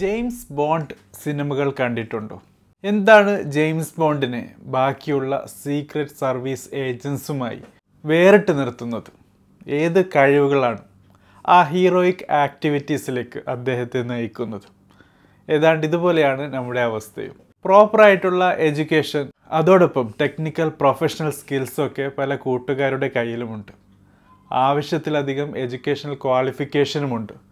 James bond സിനിമകൾ കണ്ടിട്ടുണ്ടോ? എന്താണ് ജെയിംസ് ബോണ്ടിനെ ബാക്കിയുള്ള സീക്രട്ട് സർവീസ് ഏജൻസുമായി വേറിട്ട് നിർത്തുന്നത്? ഏത് കഴിവുകളാണ് ആ ഹീറോയിക് ആക്ടിവിറ്റീസിലേക്ക് അദ്ദേഹത്തെ നയിക്കുന്നത്? ഏതാണ്ട് ഇതുപോലെയാണ് നമ്മുടെ അവസ്ഥയും. പ്രോപ്പറായിട്ടുള്ള എഡ്യൂക്കേഷൻ അതോടൊപ്പം ടെക്നിക്കൽ പ്രൊഫഷണൽ സ്കിൽസൊക്കെ പല കൂട്ടുകാരുടെ കയ്യിലുമുണ്ട്. ആവശ്യത്തിലധികം എഡ്യൂക്കേഷണൽ ക്വാളിഫിക്കേഷനുമുണ്ട്.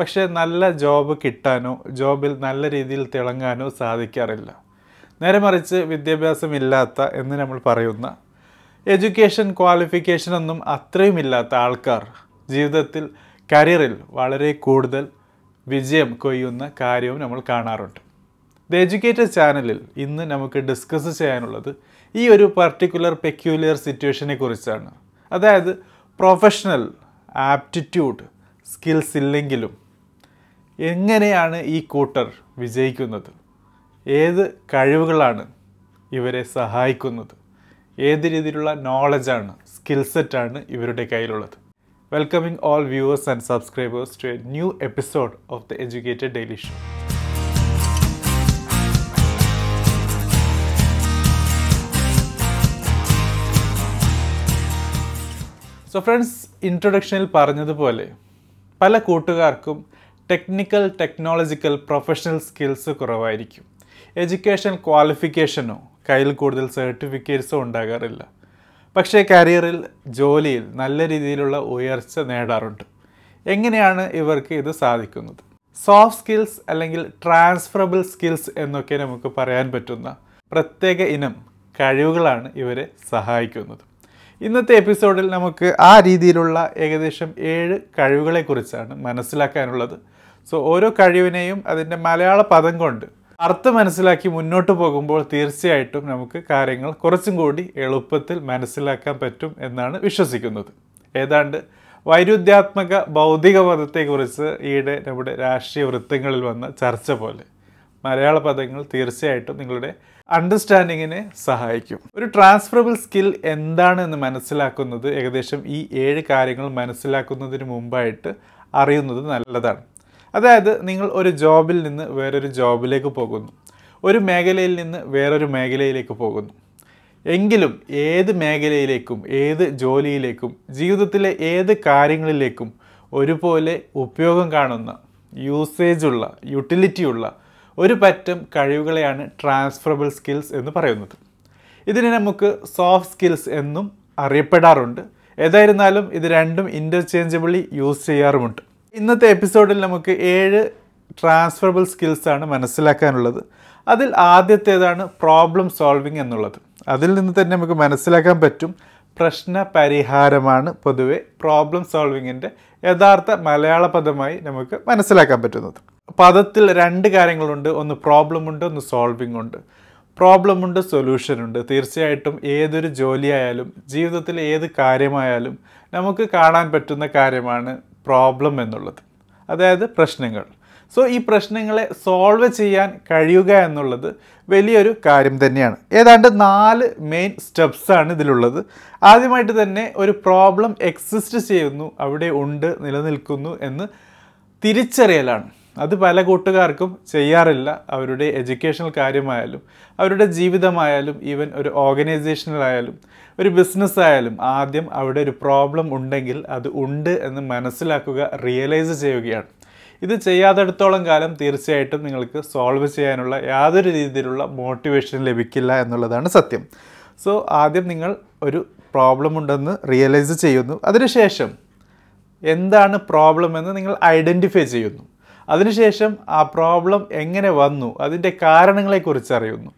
പക്ഷേ നല്ല ജോബ് കിട്ടാനോ ജോബിൽ നല്ല രീതിയിൽ തിളങ്ങാനോ സാധിക്കാറില്ല. നേരെ മറിച്ച് വിദ്യാഭ്യാസമില്ലാത്ത എന്ന് നമ്മൾ പറയുന്ന എഡ്യൂക്കേഷൻ ക്വാളിഫിക്കേഷൻ ഒന്നും അത്രയും ഇല്ലാത്ത ആൾക്കാർ ജീവിതത്തിൽ കരിയറിൽ വളരെ കൂടുതൽ വിജയം കൊയ്യുന്ന കാര്യവും നമ്മൾ കാണാറുണ്ട്. ദ എഡ്യൂക്കേറ്റഡ് ചാനലിൽ ഇന്ന് നമുക്ക് ഡിസ്കസ് ചെയ്യാനുള്ളത് ഈ ഒരു പർട്ടിക്കുലർ പെക്യുലിയർ സിറ്റുവേഷനെ കുറിച്ചാണ്. അതായത് പ്രൊഫഷണൽ ആപ്റ്റിറ്റ്യൂഡ് സ്കിൽസ് ഇല്ലെങ്കിലും എങ്ങനെയാണ് ഈ കൂട്ടർ വിജയിക്കുന്നത്? ഏത് കഴിവുകളാണ് ഇവരെ സഹായിക്കുന്നത്? ഏത് രീതിയിലുള്ള നോളജാണ് സ്കിൽ സെറ്റാണ് ഇവരുടെ കയ്യിലുള്ളത്? Welcoming all viewers and subscribers to a new episode of the educated daily show so friends ഇൻട്രൊഡക്ഷനിൽ പറഞ്ഞതുപോലെ പല കൂട്ടുകാർക്കും ടെക്നിക്കൽ ടെക്നോളജിക്കൽ പ്രൊഫഷണൽ സ്കിൽസ് കുറവായിരിക്കും. എഡ്യൂക്കേഷൻ ക്വാളിഫിക്കേഷനോ കയ്യിൽ കൂടുതൽ സർട്ടിഫിക്കറ്റ്സോ ഉണ്ടാകാറില്ല. പക്ഷേ കരിയറിൽ ജോലിയിൽ നല്ല രീതിയിലുള്ള ഉയർച്ച നേടാറുണ്ട്. എങ്ങനെയാണ് ഇവർക്ക് ഇത് സാധിക്കുന്നത്? സോഫ്റ്റ് സ്കിൽസ് അല്ലെങ്കിൽ ട്രാൻസ്ഫറബിൾ സ്കിൽസ് എന്നൊക്കെ നമുക്ക് പറയാൻ പറ്റുന്ന പ്രത്യേക ഇനം കഴിവുകളാണ് ഇവരെ സഹായിക്കുന്നത്. ഇന്നത്തെ എപ്പിസോഡിൽ നമുക്ക് ആ രീതിയിലുള്ള ഏകദേശം ഏഴ് കഴിവുകളെക്കുറിച്ചാണ് മനസ്സിലാക്കാനുള്ളത്. സോ ഓരോ കഴിവിനെയും അതിന്റെ മലയാള പദം കൊണ്ട് അർത്ഥം മനസ്സിലാക്കി മുന്നോട്ട് പോകുമ്പോൾ തീർച്ചയായിട്ടും നമുക്ക് കാര്യങ്ങൾ കുറച്ചും കൂടി എളുപ്പത്തിൽ മനസ്സിലാക്കാൻ പറ്റും എന്നാണ് വിശ്വസിക്കുന്നത്. ഏതാണ്ട് വൈരുദ്ധ്യാത്മക ഭൗതികപദത്തെക്കുറിച്ച് ഈയിടെ നമ്മുടെ രാഷ്ട്രീയ വൃത്തങ്ങളിൽ വന്ന ചർച്ച പോലെ മലയാള പദങ്ങൾ തീർച്ചയായിട്ടും നിങ്ങളുടെ അണ്ടർസ്റ്റാൻഡിങ്ങിനെ സഹായിക്കും. ഒരു ട്രാൻസ്ഫറബിൾ സ്കിൽ എന്താണെന്ന് മനസ്സിലാക്കുന്നത് ഏകദേശം ഈ ഏഴ് കാര്യങ്ങൾ മനസ്സിലാക്കുന്നതിന് മുമ്പായിട്ട് അറിയുന്നത് നല്ലതാണ്. അതായത് നിങ്ങൾ ഒരു ജോബിൽ നിന്ന് വേറൊരു ജോബിലേക്ക് പോകുന്നു. ഒരു മേഖലയിൽ നിന്ന് വേറൊരു മേഖലയിലേക്ക് പോകുന്നു. എങ്കിലും ഏത് മേഖലയിലേക്കും ഏത് ജോലിയിലേക്കും ജീവിതത്തിലെ ഏത് കാര്യങ്ങളിലേക്കും ഒരുപോലെ ഉപയോഗം കാണുന്ന യൂസേജ് ഉള്ള യൂട്ടിലിറ്റി ഉള്ള ഒരു പറ്റം കഴിവുകളെയാണ് ട്രാൻസ്ഫറബിൾ സ്കിൽസ് എന്ന് പറയുന്നത്. ഇതിനെ നമുക്ക് സോഫ്റ്റ് സ്കിൽസ് എന്നും അറിയപ്പെടാറുണ്ട്. ഏതായിരുന്നാലും ഇത് രണ്ടും ഇന്റർചേഞ്ചബിളി യൂസ് ചെയ്യാറുമുണ്ട്. ഇന്നത്തെ എപ്പിസോഡിൽ നമുക്ക് ഏഴ് ട്രാൻസ്ഫറബിൾ സ്കിൽസാണ് മനസ്സിലാക്കാനുള്ളത്. അതിൽ ആദ്യത്തേതാണ് പ്രോബ്ലം സോൾവിങ് എന്നുള്ളത്. അതിൽ നിന്ന് തന്നെ നമുക്ക് മനസ്സിലാക്കാൻ പറ്റും പ്രശ്ന പരിഹാരമാണ് പൊതുവെ പ്രോബ്ലം സോൾവിങ്ങിന്റെ യഥാർത്ഥ മലയാള പദമായി നമുക്ക് മനസ്സിലാക്കാൻ പറ്റുന്നത്. പദത്തിൽ രണ്ട് കാര്യങ്ങളുണ്ട്. ഒന്ന് പ്രോബ്ലം ഉണ്ട് ഒന്ന് സോൾവിംഗ് ഉണ്ട്. പ്രോബ്ലം ഉണ്ട് സൊല്യൂഷൻ ഉണ്ട്. തീർച്ചയായിട്ടും ഏതൊരു ജോലിയായാലും ജീവിതത്തിൽ ഏത് കാര്യമായാലും നമുക്ക് കാണാൻ പറ്റുന്ന കാര്യമാണ് പ്രോബ്ലം എന്നുള്ളത്. അതായത് പ്രശ്നങ്ങൾ. സോ ഈ പ്രശ്നങ്ങളെ സോൾവ് ചെയ്യാൻ കഴിയുക എന്നുള്ളത് വലിയൊരു കാര്യം തന്നെയാണ്. ഏതാണ്ട് നാല് മെയിൻ സ്റ്റെപ്സാണ് ഇതിലുള്ളത്. ആദ്യമായിട്ട് തന്നെ ഒരു പ്രോബ്ലം എക്സിസ്റ്റ് ചെയ്യുന്നു അവിടെ ഉണ്ട് നിലനിൽക്കുന്നു എന്ന് തിരിച്ചറിയലാണ്. അത് പല കൂട്ടുകാർക്കും ചെയ്യാറില്ല. അവരുടെ എഡ്യൂക്കേഷണൽ കാര്യമായാലും അവരുടെ ജീവിതമായാലും ഈവൻ ഒരു ഓർഗനൈസേഷനിലായാലും ഒരു ബിസിനസ് ആയാലും ആദ്യം അവിടെ ഒരു പ്രോബ്ലം ഉണ്ടെങ്കിൽ അത് ഉണ്ട് എന്ന് മനസ്സിലാക്കുക റിയലൈസ് ചെയ്യുകയാണ്. ഇത് ചെയ്യാത്തടത്തോളം കാലം തീർച്ചയായിട്ടും നിങ്ങൾക്ക് സോൾവ് ചെയ്യാനുള്ള യാതൊരു രീതിയിലുള്ള മോട്ടിവേഷൻ ലഭിക്കില്ല എന്നുള്ളതാണ് സത്യം. സോ ആദ്യം നിങ്ങൾ ഒരു പ്രോബ്ലം ഉണ്ടെന്ന് റിയലൈസ് ചെയ്യുന്നു. അതിനുശേഷം എന്താണ് പ്രോബ്ലം എന്ന് നിങ്ങൾ ഐഡന്റിഫൈ ചെയ്യുന്നു. അതിനുശേഷം ആ പ്രോബ്ലം എങ്ങനെ വന്നു? അതിന്റെ കാരണങ്ങളെക്കുറിച്ച് അറിയുന്നു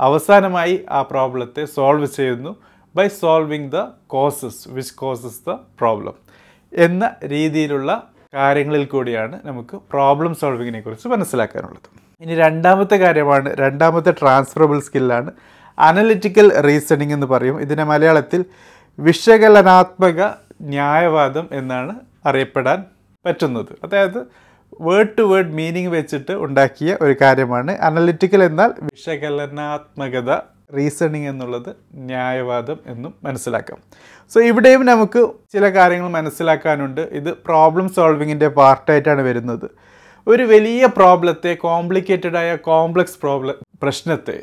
അവസാനമായി ആ പ്രോബ്ലത്തെ സോൾവ് ചെയ്യുന്നു by solving the causes which causes the problem എന്ന രീതിയിലുള്ള കാര്യങ്ങളിൽ കൂടിയാണ് നമുക്ക് പ്രോബ്ലം സോൾവിങ്ങിനെ കുറിച്ച് മനസ്സിലാക്കാനുള്ളത്. ഇനി രണ്ടാമത്തെ കാര്യമാണ് രണ്ടാമത്തെ ട്രാൻസ്ഫറബിൾ സ്കില്ലാണ് അനലിറ്റിക്കൽ റീസണിങ് എന്ന് പറയും. ഇതിനെ മലയാളത്തിൽ വിശകലനാത്മക ന്യായവാദം എന്നാണ് അറിയപ്പെടാൻ പറ്റുന്നത്. അതായത് വേർഡ് ടു വേർഡ് മീനിങ് വെച്ചിട്ട് ഉണ്ടാക്കിയ ഒരു കാര്യമാണ്. അനലിറ്റിക്കൽ എന്നാൽ വിശകലനാത്മകത റീസണിങ് എന്നുള്ളത് ന്യായവാദം എന്നും മനസ്സിലാക്കാം. സോ ഇവിടെയും നമുക്ക് ചില കാര്യങ്ങൾ മനസ്സിലാക്കാനുണ്ട്. ഇത് പ്രോബ്ലം സോൾവിങ്ങിന്റെ പാർട്ടായിട്ടാണ് വരുന്നത്. ഒരു വലിയ പ്രോബ്ലത്തെ കോംപ്ലിക്കേറ്റഡ് ആയ കോംപ്ലക്സ് പ്രോബ്ലം പ്രശ്നത്തെ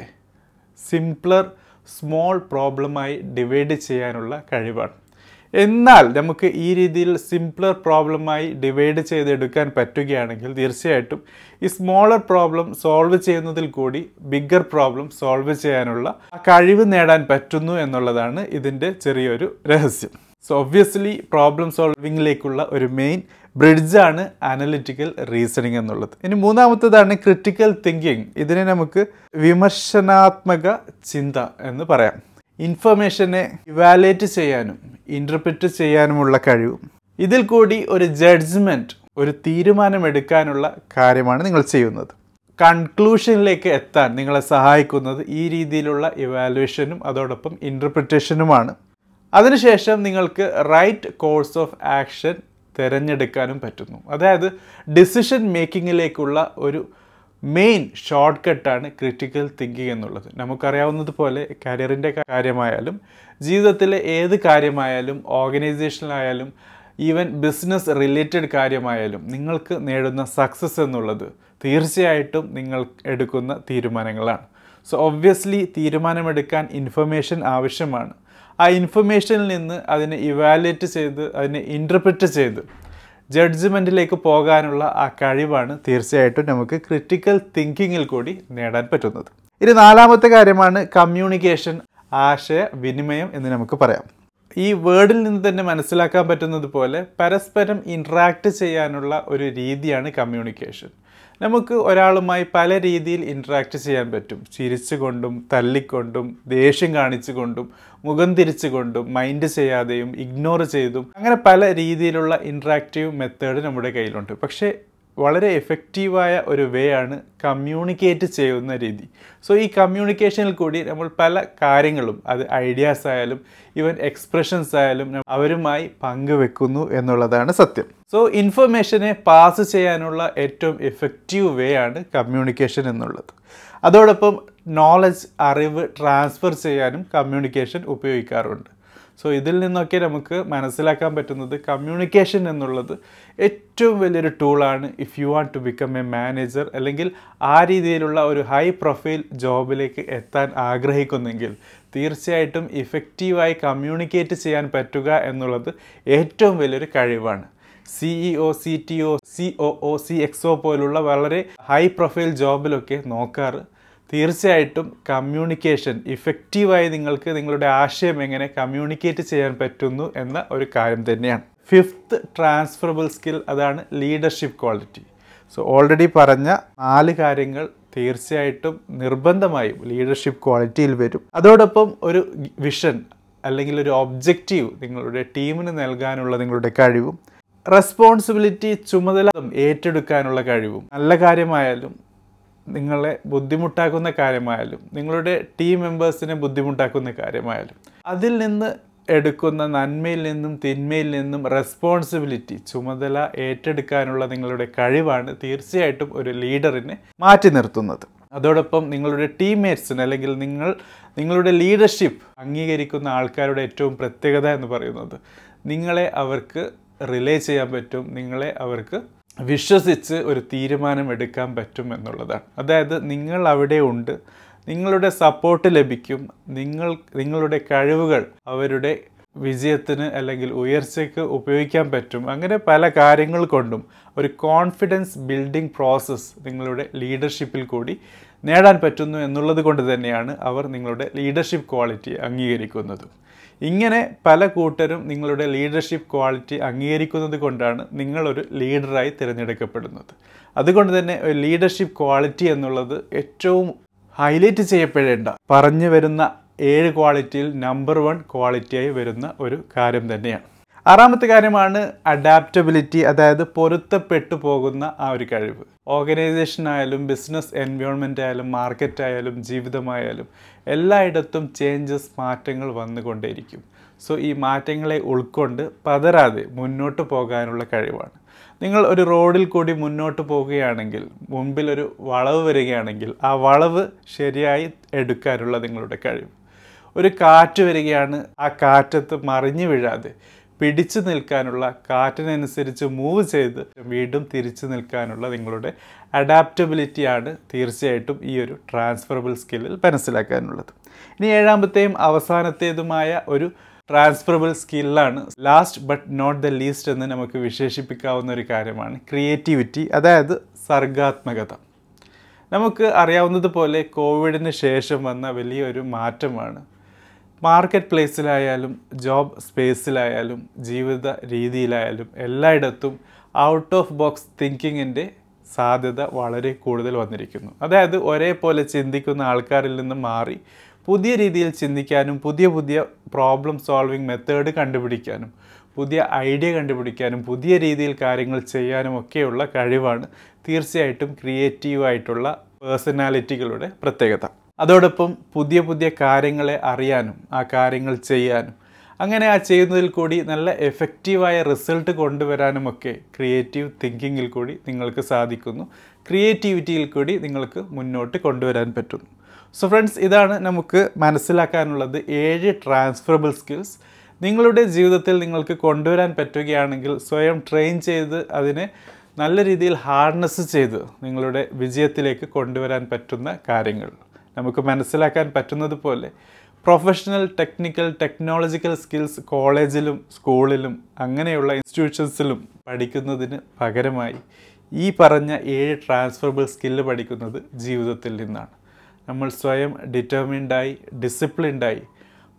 സിംപ്ലർ സ്മോൾ പ്രോബ്ലമായി ഡിവൈഡ് ചെയ്യാനുള്ള കഴിവാണ്. എന്നാൽ നമുക്ക് ഈ രീതിയിൽ സിംപ്ലർ പ്രോബ്ലമായി ഡിവൈഡ് ചെയ്തെടുക്കാൻ പറ്റുകയാണെങ്കിൽ തീർച്ചയായിട്ടും ഈ സ്മോളർ പ്രോബ്ലം സോൾവ് ചെയ്യുന്നതിൽ കൂടി ബിഗ്ഗർ പ്രോബ്ലം സോൾവ് ചെയ്യാനുള്ള കഴിവ് നേടാൻ പറ്റുന്നു എന്നുള്ളതാണ് ഇതിന്റെ ചെറിയൊരു രഹസ്യം. സോ ഒബ്വിയസ്ലി പ്രോബ്ലം സോൾവിങ്ങിലേക്കുള്ള ഒരു മെയിൻ ബ്രിഡ്ജാണ് അനലിറ്റിക്കൽ റീസണിങ് എന്നുള്ളത്. ഇനി മൂന്നാമത്തേതാണ് ക്രിട്ടിക്കൽ തിങ്കിങ് ഇതിനെ നമുക്ക് വിമർശനാത്മക ചിന്ത എന്ന് പറയാം. ഇൻഫർമേഷനെ ഇവാലേറ്റ് ചെയ്യാനും ഇന്റർപ്രിറ്റ് ചെയ്യാനുമുള്ള കഴിവും. ഇതിൽ കൂടി ഒരു ജഡ്ജ്മെന്റ് ഒരു തീരുമാനമെടുക്കാനുള്ള കാര്യമാണ് നിങ്ങൾ ചെയ്യുന്നത്. കൺക്ലൂഷനിലേക്ക് എത്താൻ നിങ്ങളെ സഹായിക്കുന്നത് ഈ രീതിയിലുള്ള ഇവാലുവേഷനും അതോടൊപ്പം ഇന്റർപ്രിറ്റേഷനുമാണ് അതിനുശേഷം നിങ്ങൾക്ക് റൈറ്റ് കോഴ്സ് ഓഫ് ആക്ഷൻ തിരഞ്ഞെടുക്കാനും പറ്റുന്നു. അതായത് ഡിസിഷൻ മേക്കിങ്ങിലേക്കുള്ള ഒരു മെയിൻ ഷോർട്ട് കട്ടാണ് ക്രിറ്റിക്കൽ തിങ്കിങ് എന്നുള്ളത്. നമുക്കറിയാവുന്നതുപോലെ കരിയറിന്റെ കാര്യമായാലും ജീവിതത്തിലെ ഏത് കാര്യമായാലും ഓർഗനൈസേഷനിലായാലും ഈവൻ ബിസിനസ് റിലേറ്റഡ് കാര്യമായാലും നിങ്ങൾക്ക് നേടുന്ന സക്സസ് എന്നുള്ളത് തീർച്ചയായിട്ടും നിങ്ങൾ എടുക്കുന്ന തീരുമാനങ്ങളാണ്. സോ ഒബ്വിയസ്ലി തീരുമാനമെടുക്കാൻ ഇൻഫർമേഷൻ ആവശ്യമാണ്. ആ ഇൻഫർമേഷനിൽ നിന്ന് അതിനെ ഇവാലുവേറ്റ് ചെയ്ത് അതിനെ ഇന്റർപ്രിറ്റ് ചെയ്ത് ജഡ്ജ്മെന്റിലേക്ക് പോകാനുള്ള ആ കഴിവാണ് തീർച്ചയായിട്ടും നമുക്ക് ക്രിറ്റിക്കൽ തിങ്കിങ്ങിൽ കൂടി നേടാൻ പറ്റുന്നത്. ഇനി നാലാമത്തെ കാര്യമാണ് കമ്മ്യൂണിക്കേഷൻ ആശയ വിനിമയം എന്ന് നമുക്ക് പറയാം. ഈ വേർഡിൽ നിന്ന് തന്നെ മനസ്സിലാക്കാൻ പറ്റുന്നത് പോലെ പരസ്പരം ഇൻട്രാക്ട് ചെയ്യാനുള്ള ഒരു രീതിയാണ് കമ്മ്യൂണിക്കേഷൻ നമുക്ക് ഒരാളുമായി പല രീതിയിൽ ഇൻട്രാക്ട് ചെയ്യാൻ പറ്റും. ചിരിച്ചുകൊണ്ടും തല്ലിക്കൊണ്ടും ദേഷ്യം കാണിച്ചുകൊണ്ടും മുഖം തിരിച്ചുകൊണ്ടും മൈൻഡ് ചെയ്യാതെയും ഇഗ്നോർ ചെയ്തും അങ്ങനെ പല രീതിയിലുള്ള ഇൻട്രാക്റ്റീവ് മെത്തേഡ് നമ്മുടെ കയ്യിലുണ്ട്. പക്ഷേ വളരെ എഫക്റ്റീവായ ഒരു വേ ആണ് കമ്മ്യൂണിക്കേറ്റ് ചെയ്യുന്ന രീതി. സോ ഈ കമ്മ്യൂണിക്കേഷനിൽ കൂടി നമ്മൾ പല കാര്യങ്ങളും അത് ഐഡിയാസ് ആയാലും ഈവൻ എക്സ്പ്രഷൻസ് ആയാലും അവരുമായി പങ്കുവെക്കുന്നു എന്നുള്ളതാണ് സത്യം. സോ ഇൻഫർമേഷനെ പാസ് ചെയ്യാനുള്ള ഏറ്റവും എഫക്റ്റീവ് വേ ആണ് കമ്മ്യൂണിക്കേഷൻ എന്നുള്ളത്. അതോടൊപ്പം നോളജ് അറിവ് ട്രാൻസ്ഫർ ചെയ്യാനും കമ്മ്യൂണിക്കേഷൻ ഉപയോഗിക്കാറുണ്ട്. സോ ഇതിൽ നിന്നൊക്കെ നമുക്ക് മനസ്സിലാക്കാൻ പറ്റുന്നത് കമ്മ്യൂണിക്കേഷൻ എന്നുള്ളത് ഏറ്റവും വലിയൊരു ടൂളാണ് if you want to become a manager അല്ലെങ്കിൽ ആ രീതിയിലുള്ള ഒരു ഹൈ പ്രൊഫൈൽ ജോബിലേക്ക് എത്താൻ ആഗ്രഹിക്കുന്നെങ്കിൽ തീർച്ചയായിട്ടും ഇഫക്റ്റീവായി കമ്മ്യൂണിക്കേറ്റ് ചെയ്യാൻ പറ്റുക എന്നുള്ളത് ഏറ്റവും വലിയൊരു കഴിവാണ്. CEO C T O C O O C X പോലുള്ള വളരെ ഹൈ പ്രൊഫൈൽ ജോബിലൊക്കെ നോക്കാറ്. തീർച്ചയായിട്ടും കമ്മ്യൂണിക്കേഷൻ ഇഫക്റ്റീവായി നിങ്ങൾക്ക് നിങ്ങളുടെ ആശയം എങ്ങനെ കമ്മ്യൂണിക്കേറ്റ് ചെയ്യാൻ പറ്റുന്നു എന്ന ഒരു കാര്യം തന്നെയാണ്. ഫിഫ്ത്ത് ട്രാൻസ്ഫറബിൾ സ്കിൽ അതാണ് ലീഡർഷിപ്പ് ക്വാളിറ്റി സോ ഓൾറെഡി പറഞ്ഞ നാല് കാര്യങ്ങൾ തീർച്ചയായിട്ടും നിർബന്ധമായും ലീഡർഷിപ്പ് ക്വാളിറ്റിയിൽ വരും. അതോടൊപ്പം ഒരു വിഷൻ അല്ലെങ്കിൽ ഒരു ഒബ്ജക്റ്റീവ് നിങ്ങളുടെ ടീമിന് നൽകാനുള്ള നിങ്ങളുടെ കഴിവും. റെസ്പോൺസിബിലിറ്റി ചുമതല ഏറ്റെടുക്കാനുള്ള കഴിവും. നല്ല കാര്യമായാലും നിങ്ങളെ ബുദ്ധിമുട്ടാക്കുന്ന കാര്യമായാലും നിങ്ങളുടെ ടീം മെമ്പേഴ്സിനെ ബുദ്ധിമുട്ടാക്കുന്ന കാര്യമായാലും അതിൽ നിന്ന് എടുക്കുന്ന നന്മയിൽ നിന്നും തിന്മയിൽ നിന്നും റെസ്പോൺസിബിലിറ്റി ചുമതല ഏറ്റെടുക്കാനുള്ള നിങ്ങളുടെ കഴിവാണ് തീർച്ചയായിട്ടും ഒരു ലീഡറിനെ മാറ്റി നിർത്തുന്നത്. അതോടൊപ്പം നിങ്ങളുടെ ടീംമേറ്റ്സിന് അല്ലെങ്കിൽ നിങ്ങൾ നിങ്ങളുടെ ലീഡർഷിപ്പ് അംഗീകരിക്കുന്ന ആൾക്കാരുടെ ഏറ്റവും പ്രത്യേകത എന്ന് പറയുന്നത് നിങ്ങളെ അവർക്ക് റിലേ ചെയ്യാൻ പറ്റും നിങ്ങളെ അവർക്ക് വിശ്വസിച്ച് ഒരു തീരുമാനം എടുക്കാൻ പറ്റും എന്നുള്ളതാണ്. അതായത് നിങ്ങൾ അവിടെ ഉണ്ട് നിങ്ങളുടെ സപ്പോർട്ട് ലഭിക്കും നിങ്ങൾ നിങ്ങളുടെ കഴിവുകൾ അവരുടെ വിജയത്തിന് അല്ലെങ്കിൽ ഉയർച്ചയ്ക്ക് ഉപയോഗിക്കാൻ പറ്റും. അങ്ങനെ പല കാര്യങ്ങൾ കൊണ്ടും ഒരു കോൺഫിഡൻസ് ബിൽഡിംഗ് പ്രോസസ്സ് നിങ്ങളുടെ ലീഡർഷിപ്പിൽ കൂടി നേടാൻ പറ്റുന്നു എന്നുള്ളത് കൊണ്ട് തന്നെയാണ് അവർ നിങ്ങളുടെ ലീഡർഷിപ്പ് ക്വാളിറ്റി അംഗീകരിക്കുന്നത്. ഇങ്ങനെ പല കൂട്ടരും നിങ്ങളുടെ ലീഡർഷിപ്പ് ക്വാളിറ്റി അംഗീകരിക്കുന്നത് കൊണ്ടാണ് നിങ്ങളൊരു ലീഡറായി തിരഞ്ഞെടുക്കപ്പെടുന്നത്. അതുകൊണ്ട് തന്നെ ഒരു ലീഡർഷിപ്പ് ക്വാളിറ്റി എന്നുള്ളത് ഏറ്റവും ഹൈലൈറ്റ് ചെയ്യപ്പെടേണ്ട പറഞ്ഞു വരുന്ന ഏഴ് ക്വാളിറ്റിയിൽ നമ്പർ വൺ ക്വാളിറ്റിയായി വരുന്ന ഒരു കാര്യം തന്നെയാണ്. ആറാമത്തെ കാര്യമാണ് അഡാപ്റ്റബിലിറ്റി അതായത് പൊരുത്തപ്പെട്ടു പോകുന്ന ആ ഒരു കഴിവ്. ഓർഗനൈസേഷൻ ആയാലും ബിസിനസ് എൻവയോൺമെന്റ് ആയാലും മാർക്കറ്റ് ആയാലും ജീവിതമായാലും എല്ലായിടത്തും ചേഞ്ചസ് മാറ്റങ്ങൾ വന്നുകൊണ്ടേയിരിക്കും. സോ ഈ മാറ്റങ്ങളെ ഉൾക്കൊണ്ട് പതരാതെ മുന്നോട്ട് പോകാനുള്ള കഴിവാണ്. നിങ്ങൾ ഒരു റോഡിൽ കൂടി മുന്നോട്ട് പോവുകയാണെങ്കിൽ മുമ്പിൽ ഒരു വളവ് വരികയാണെങ്കിൽ ആ വളവ് ശരിയായി എടുക്കാനുള്ള നിങ്ങളുടെ കഴിവ്. ഒരു കാറ്റ് വരികയാണ് ആ കാറ്റത്ത് മറിഞ്ഞു വീഴാതെ പിടിച്ചു നിൽക്കാനുള്ള കാറ്റിനനുസരിച്ച് മൂവ് ചെയ്ത് വീണ്ടും തിരിച്ചു നിൽക്കാനുള്ള നിങ്ങളുടെ അഡാപ്റ്റബിലിറ്റിയാണ് തീർച്ചയായിട്ടും ഈ ഒരു ട്രാൻസ്ഫറബിൾ സ്കില്ലിൽ മനസ്സിലാക്കാനുള്ളത്. ഇനി ഏഴാമത്തെയും അവസാനത്തേതുമായ ഒരു transferable സ്കില്ലാണ് last but not the least എന്ന് നമുക്ക് വിശേഷിപ്പിക്കാവുന്ന ഒരു കാര്യമാണ് ക്രിയേറ്റിവിറ്റി അതായത് സർഗാത്മകത. നമുക്ക് അറിയാവുന്നതുപോലെ കോവിഡിന് ശേഷം വന്ന വലിയൊരു മാറ്റമാണ് മാർക്കറ്റ് പ്ലേസിലായാലും ജോബ് സ്പേസിലായാലും ജീവിത രീതിയിലായാലും എല്ലായിടത്തും ഔട്ട് ഓഫ് ബോക്സ് തിങ്കിങ്ങിന്റെ സാധ്യത വളരെ കൂടുതൽ വന്നിരിക്കുന്നു. അതായത് ഒരേപോലെ ചിന്തിക്കുന്ന ആൾക്കാരിൽ നിന്ന് മാറി പുതിയ രീതിയിൽ ചിന്തിക്കാനും പുതിയ പുതിയ പ്രോബ്ലം സോൾവിങ് മെത്തേഡ് കണ്ടുപിടിക്കാനും പുതിയ ഐഡിയ കണ്ടുപിടിക്കാനും പുതിയ രീതിയിൽ കാര്യങ്ങൾ ചെയ്യാനും ഒക്കെയുള്ള കഴിവാണ് തീർച്ചയായിട്ടും ക്രിയേറ്റീവായിട്ടുള്ള പേഴ്സണാലിറ്റികളുടെ പ്രത്യേകത. അതോടൊപ്പം പുതിയ പുതിയ കാര്യങ്ങളെ അറിയാനും ആ കാര്യങ്ങൾ ചെയ്യാനും. അങ്ങനെ ആ ചെയ്യുന്നതിൽ കൂടി നല്ല എഫക്റ്റീവായ റിസൾട്ട് കൊണ്ടുവരാനുമൊക്കെ ക്രിയേറ്റീവ് തിങ്കിങ്ങിൽ കൂടി നിങ്ങൾക്ക് സാധിക്കുന്നു. ക്രിയേറ്റിവിറ്റിയിൽ കൂടി നിങ്ങൾക്ക് മുന്നോട്ട് കൊണ്ടുവരാൻ പറ്റുന്നു. സോ ഫ്രണ്ട്സ് ഇതാണ് നമുക്ക് മനസ്സിലാക്കാനുള്ളത് ഏഴ് ട്രാൻസ്ഫറബിൾ സ്കിൽസ് നിങ്ങളുടെ ജീവിതത്തിൽ നിങ്ങൾക്ക് കൊണ്ടുവരാൻ പറ്റുകയാണെങ്കിൽ സ്വയം ട്രെയിൻ ചെയ്ത് അതിനെ നല്ല രീതിയിൽ ഹാർഡ്നെസ് ചെയ്ത് നിങ്ങളുടെ വിജയത്തിലേക്ക് കൊണ്ടുവരാൻ പറ്റുന്ന കാര്യങ്ങൾ. നമുക്ക് മനസ്സിലാക്കാൻ പറ്റുന്നത് പോലെ. പ്രൊഫഷണൽ ടെക്നിക്കൽ ടെക്നോളജിക്കൽ സ്കിൽസ് കോളേജിലും സ്കൂളിലും അങ്ങനെയുള്ള ഇൻസ്റ്റിറ്റ്യൂഷൻസിലും പഠിക്കുന്നതിന് പകരമായി ഈ പറഞ്ഞ ഏഴ് ട്രാൻസ്ഫറബിൾ സ്കില്ല് പഠിക്കുന്നത് ജീവിതത്തിൽ നിന്നാണ്. നമ്മൾ സ്വയം ഡിറ്റർമിൻഡായി ഡിസിപ്ലിൻഡായി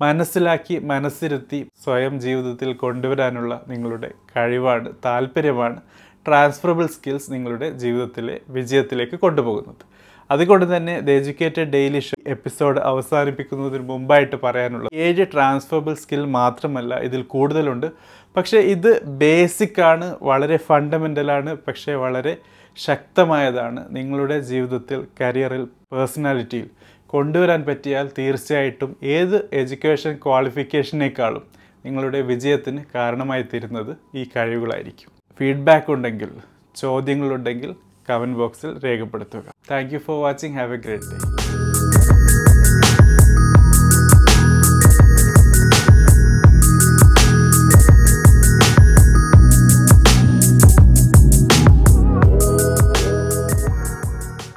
മനസ്സിലാക്കി മനസ്സിരുത്തി സ്വയം ജീവിതത്തിൽ കൊണ്ടുവരാനുള്ള നിങ്ങളുടെ കഴിവാണ് താല്പര്യമാണ് ട്രാൻസ്ഫറബിൾ സ്കിൽസ് നിങ്ങളുടെ ജീവിതത്തിലെ വിജയത്തിലേക്ക് കൊണ്ടുപോകുന്നത്. അതുകൊണ്ട് തന്നെ the educated daily show episode അവസാനിപ്പിക്കുന്നതിന് മുമ്പായിട്ട് പറയാനുള്ള ഏഴ് ട്രാൻസ്ഫറബിൾ സ്കിൽ മാത്രമല്ല ഇതിൽ കൂടുതലുണ്ട്. പക്ഷേ ഇത് ബേസിക് ആണ് വളരെ ഫണ്ടമെന്റലാണ് പക്ഷേ വളരെ ശക്തമായതാണ് നിങ്ങളുടെ ജീവിതത്തിൽ കരിയറിൽ പേഴ്സണാലിറ്റിയിൽ കൊണ്ടുവരാൻ പറ്റിയാൽ തീർച്ചയായിട്ടും ഏത് എഡ്യൂക്കേഷൻ ക്വാളിഫിക്കേഷനേക്കാളും നിങ്ങളുടെ വിജയത്തിന് കാരണമായി തീരുന്നത് ഈ കഴിവുകളായിരിക്കും. ഫീഡ്ബാക്ക് ഉണ്ടെങ്കിൽ ചോദ്യങ്ങളുണ്ടെങ്കിൽ കമന്റ് ബോക്സിൽ രേഖപ്പെടുത്തുക. Thank you for watching have a great day